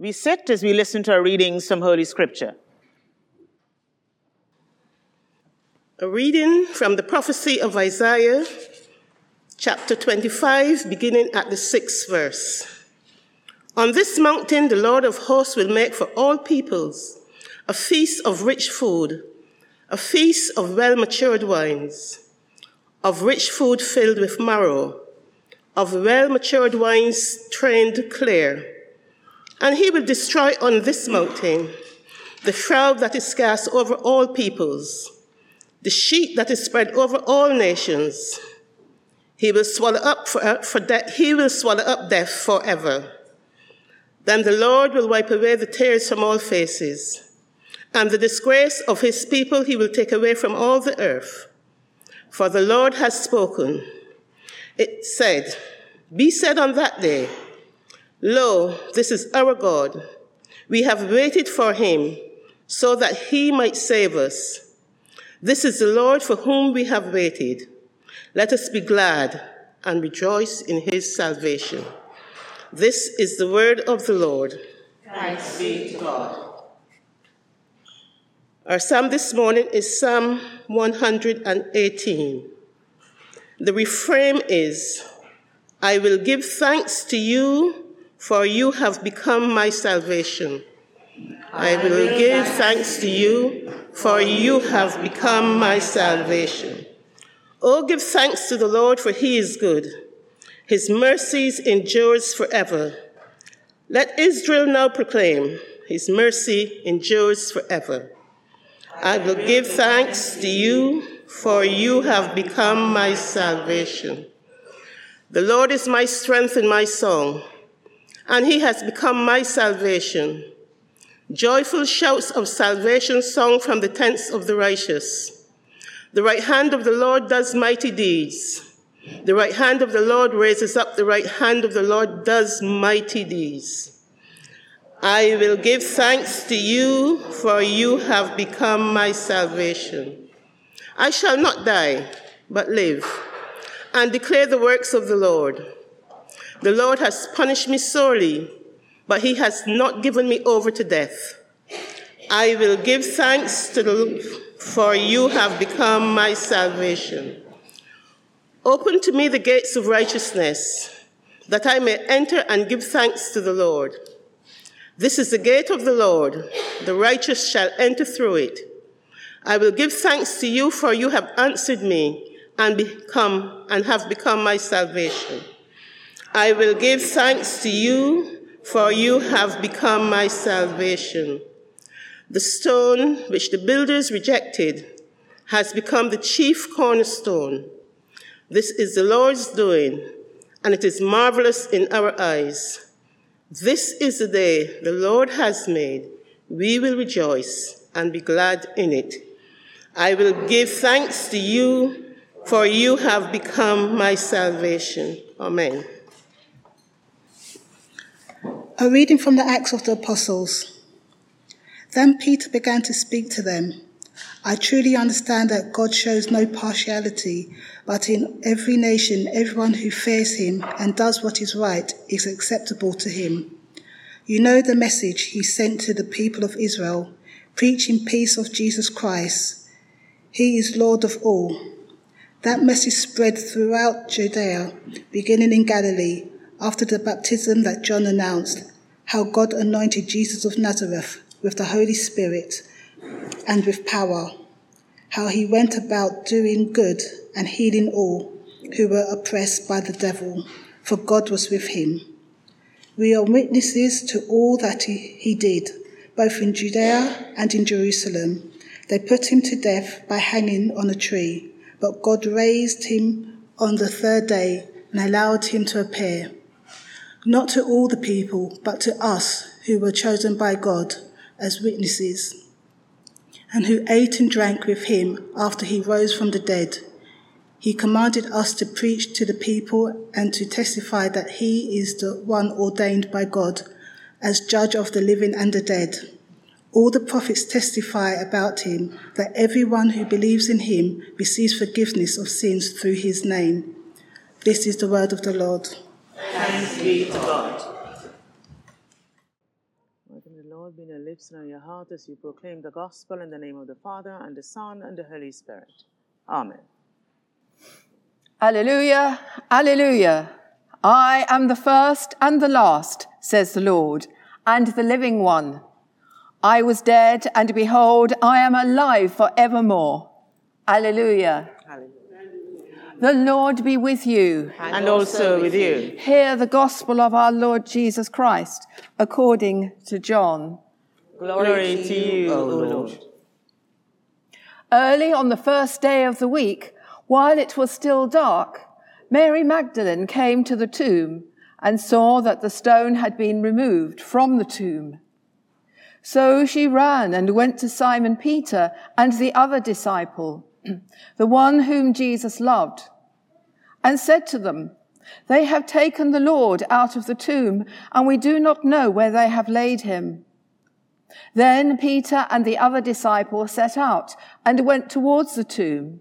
We sit as we listen to our readings from Holy Scripture. A reading from the prophecy of Isaiah, chapter 25, beginning at the sixth verse. On this mountain, the Lord of hosts will make for all peoples a feast of rich food, a feast of well matured wines, of rich food filled with marrow, of well matured wines trained clear and he will destroy on this mountain the shroud that is cast over all peoples, the sheet that is spread over all nations. He will swallow up for, uh, for death. He will swallow up death forever. Then the Lord will wipe away the tears from all faces, and the disgrace of his people he will take away from all the earth. For the Lord has spoken. It said, Be said on that day, Lo, this is our God. We have waited for him so that he might save us. This is the Lord for whom we have waited. Let us be glad and rejoice in his salvation. This is the word of the Lord. Thanks be to God. Our psalm this morning is Psalm 118. The refrain is I will give thanks to you for you have become my salvation. I will give thanks to you, for you have become my salvation. Oh, give thanks to the Lord, for he is good. His mercies endures forever. Let Israel now proclaim, his mercy endures forever. I will give thanks to you, for you have become my salvation. The Lord is my strength and my song and he has become my salvation. Joyful shouts of salvation sung from the tents of the righteous. The right hand of the Lord does mighty deeds. The right hand of the Lord raises up, the right hand of the Lord does mighty deeds. I will give thanks to you, for you have become my salvation. I shall not die, but live, and declare the works of the Lord. The Lord has punished me sorely, but he has not given me over to death. I will give thanks to the Lord for you have become my salvation. Open to me the gates of righteousness, that I may enter and give thanks to the Lord. This is the gate of the Lord, the righteous shall enter through it. I will give thanks to you, for you have answered me and become and have become my salvation. I will give thanks to you, for you have become my salvation. The stone which the builders rejected has become the chief cornerstone. This is the Lord's doing, and it is marvelous in our eyes. This is the day the Lord has made. We will rejoice and be glad in it. I will give thanks to you, for you have become my salvation. Amen. A reading from the Acts of the Apostles. Then Peter began to speak to them. I truly understand that God shows no partiality, but in every nation, everyone who fears him and does what is right is acceptable to him. You know the message he sent to the people of Israel, preaching peace of Jesus Christ. He is Lord of all. That message spread throughout Judea, beginning in Galilee after the baptism that John announced, how God anointed Jesus of Nazareth with the Holy Spirit and with power, how he went about doing good and healing all who were oppressed by the devil, for God was with him. We are witnesses to all that he, he did, both in Judea and in Jerusalem. They put him to death by hanging on a tree, but God raised him on the third day and allowed him to appear not to all the people, but to us who were chosen by God as witnesses, and who ate and drank with him after he rose from the dead. He commanded us to preach to the people and to testify that he is the one ordained by God as judge of the living and the dead. All the prophets testify about him that everyone who believes in him receives forgiveness of sins through his name. This is the word of the Lord. Thanks be to God. May the Lord be in your lips and on your heart as you proclaim the gospel in the name of the Father, and the Son, and the Holy Spirit. Amen. Alleluia, Alleluia. I am the first and the last, says the Lord, and the living one. I was dead, and behold, I am alive for evermore. Alleluia. The Lord be with you. And also with you. Hear the gospel of our Lord Jesus Christ according to John. Glory to you, O Lord. Early on the first day of the week, while it was still dark, Mary Magdalene came to the tomb and saw that the stone had been removed from the tomb. So she ran and went to Simon Peter and the other disciple, the one whom Jesus loved, and said to them, They have taken the Lord out of the tomb, and we do not know where they have laid him. Then Peter and the other disciple set out and went towards the tomb.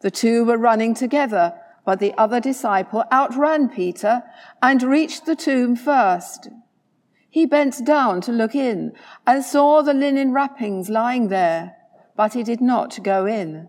The two were running together, but the other disciple outran Peter and reached the tomb first. He bent down to look in and saw the linen wrappings lying there, but he did not go in.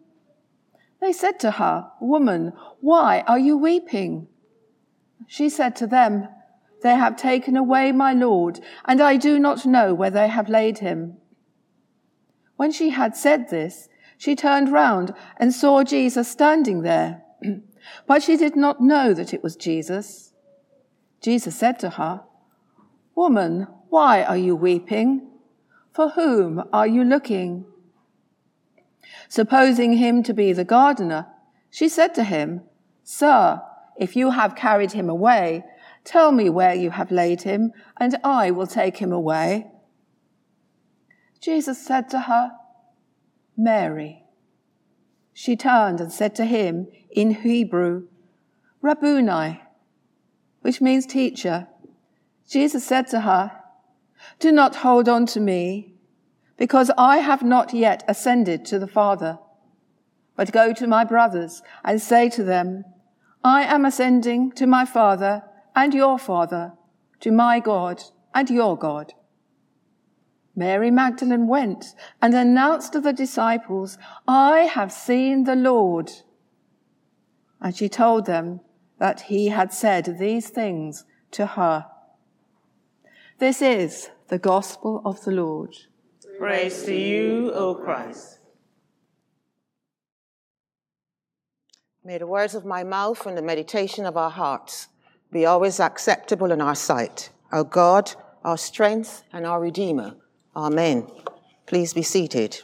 They said to her, Woman, why are you weeping? She said to them, They have taken away my Lord, and I do not know where they have laid him. When she had said this, she turned round and saw Jesus standing there but she did not know that it was Jesus. Jesus said to her, Woman, why are you weeping? For whom are you looking? Supposing him to be the gardener, she said to him, Sir, if you have carried him away, tell me where you have laid him, and I will take him away. Jesus said to her, Mary. She turned and said to him in Hebrew, Rabboni, which means teacher. Jesus said to her, Do not hold on to me, because I have not yet ascended to the Father. But go to my brothers and say to them, I am ascending to my Father and your Father, to my God and your God. Mary Magdalene went and announced to the disciples, I have seen the Lord. And she told them that he had said these things to her. This is the gospel of the Lord. Praise to you, O Christ. May the words of my mouth and the meditation of our hearts be always acceptable in our sight, our God, our strength, and our Redeemer. Amen. Please be seated.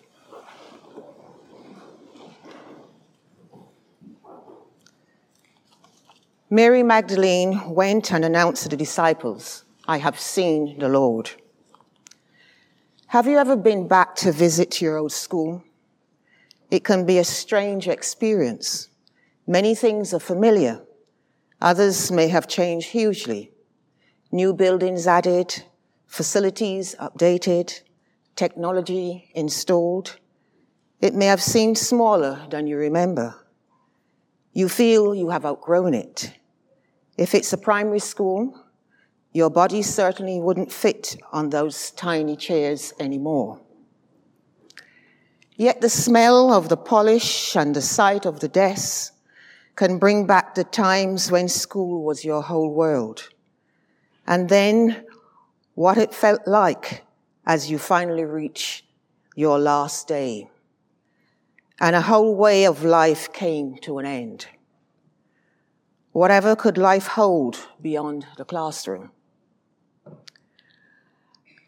Mary Magdalene went and announced to the disciples, I have seen the Lord. Have you ever been back to visit your old school? It can be a strange experience. Many things are familiar. Others may have changed hugely. New buildings added, facilities updated, technology installed. It may have seemed smaller than you remember. You feel you have outgrown it. If it's a primary school, your body certainly wouldn't fit on those tiny chairs anymore. Yet the smell of the polish and the sight of the desks can bring back the times when school was your whole world. And then what it felt like as you finally reach your last day. and a whole way of life came to an end. Whatever could life hold beyond the classroom?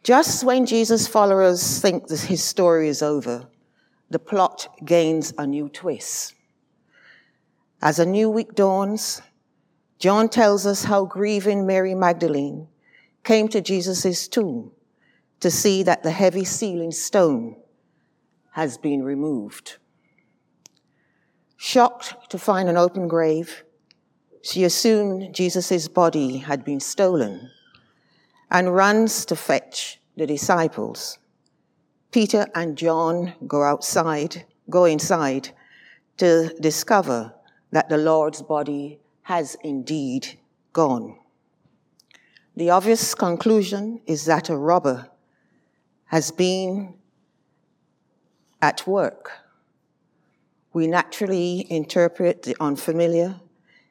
Just when Jesus' followers think that his story is over, the plot gains a new twist. As a new week dawns, John tells us how grieving Mary Magdalene came to Jesus' tomb to see that the heavy sealing stone has been removed. Shocked to find an open grave, she assumed Jesus' body had been stolen and runs to fetch the disciples. Peter and John go outside, go inside to discover that the Lord's body has indeed gone. The obvious conclusion is that a robber has been at work. We naturally interpret the unfamiliar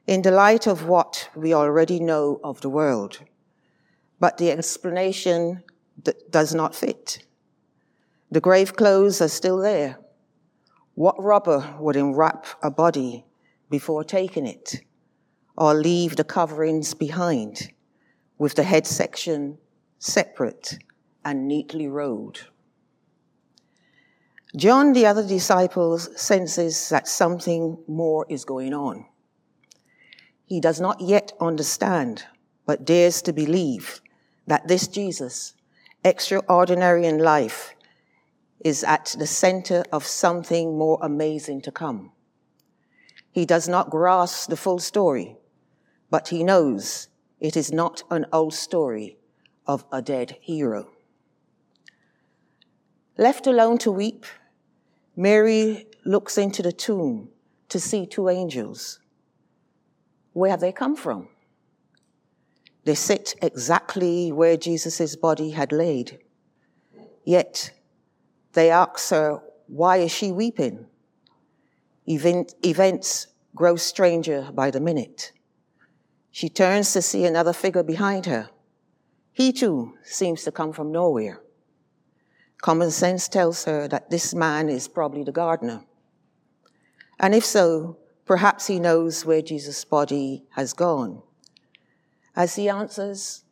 in the light of what we already know of the world, but the explanation does not fit. The grave clothes are still there. What robber would enwrap a body before taking it, or leave the coverings behind? with the head section separate and neatly rolled. John, the other disciples, senses that something more is going on. He does not yet understand, but dares to believe that this Jesus, extraordinary in life, is at the center of something more amazing to come. He does not grasp the full story, but he knows it is not an old story of a dead hero. Left alone to weep, Mary looks into the tomb to see two angels. Where have they come from? They sit exactly where Jesus' body had laid. Yet they ask her, why is she weeping? Event, events grow stranger by the minute. She turns to see another figure behind her. He too seems to come from nowhere. Common sense tells her that this man is probably the gardener. And if so, perhaps he knows where Jesus' body has gone. As he answers,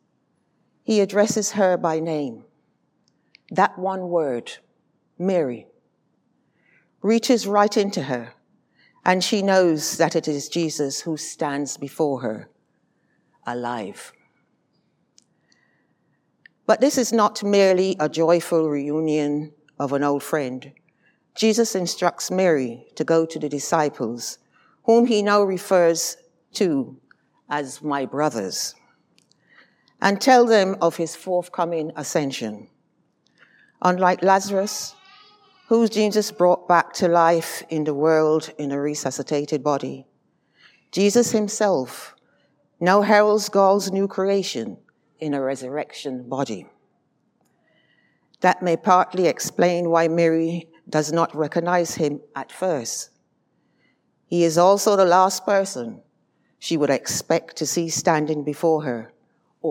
he addresses her by name. That one word, Mary, reaches right into her, and she knows that it is Jesus who stands before her alive. But this is not merely a joyful reunion of an old friend. Jesus instructs Mary to go to the disciples, whom he now refers to as my brothers, and tell them of his forthcoming ascension. Unlike Lazarus, who Jesus brought back to life in the world in a resuscitated body, Jesus himself now heralds God's new creation in a resurrection body. That may partly explain why Mary does not recognize him at first. He is also the last person she would expect to see standing before her,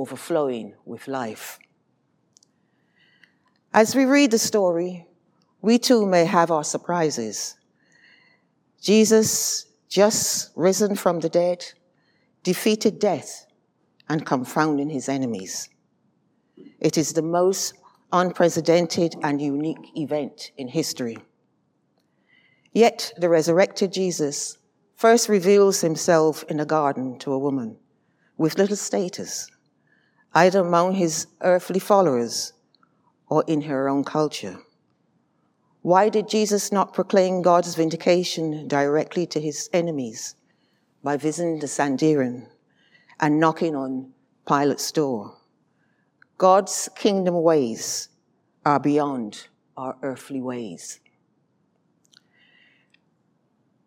overflowing with life. As we read the story, we too may have our surprises. Jesus, just risen from the dead, defeated death and confounding his enemies. It is the most unprecedented and unique event in history. Yet the resurrected Jesus first reveals himself in a garden to a woman with little status, either among his earthly followers or in her own culture. Why did Jesus not proclaim God's vindication directly to his enemies by visiting the Sanhedrin and knocking on Pilate's door. God's kingdom ways are beyond our earthly ways.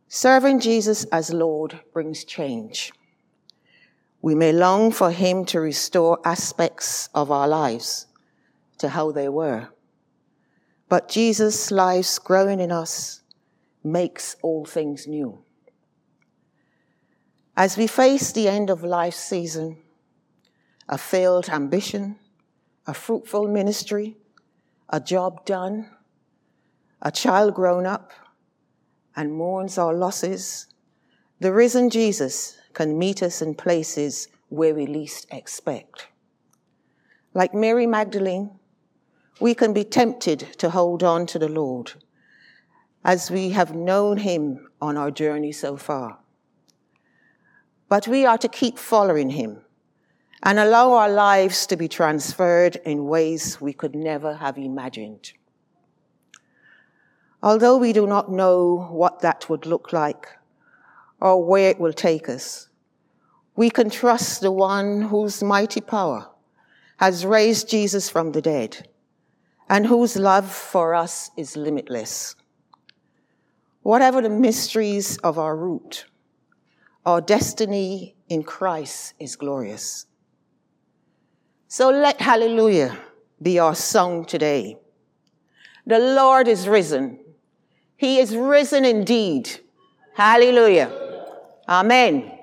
Serving Jesus as Lord brings change. We may long for Him to restore aspects of our lives to how they were. But Jesus' life growing in us makes all things new. As we face the end of life season, a failed ambition, a fruitful ministry, a job done, a child grown up, and mourns our losses, the risen Jesus can meet us in places where we least expect. Like Mary Magdalene, we can be tempted to hold on to the Lord as we have known him on our journey so far. But we are to keep following him and allow our lives to be transferred in ways we could never have imagined. Although we do not know what that would look like or where it will take us, we can trust the one whose mighty power has raised Jesus from the dead and whose love for us is limitless. Whatever the mysteries of our route, our destiny in Christ is glorious. So let hallelujah be our song today. The Lord is risen. He is risen indeed. Hallelujah. Amen.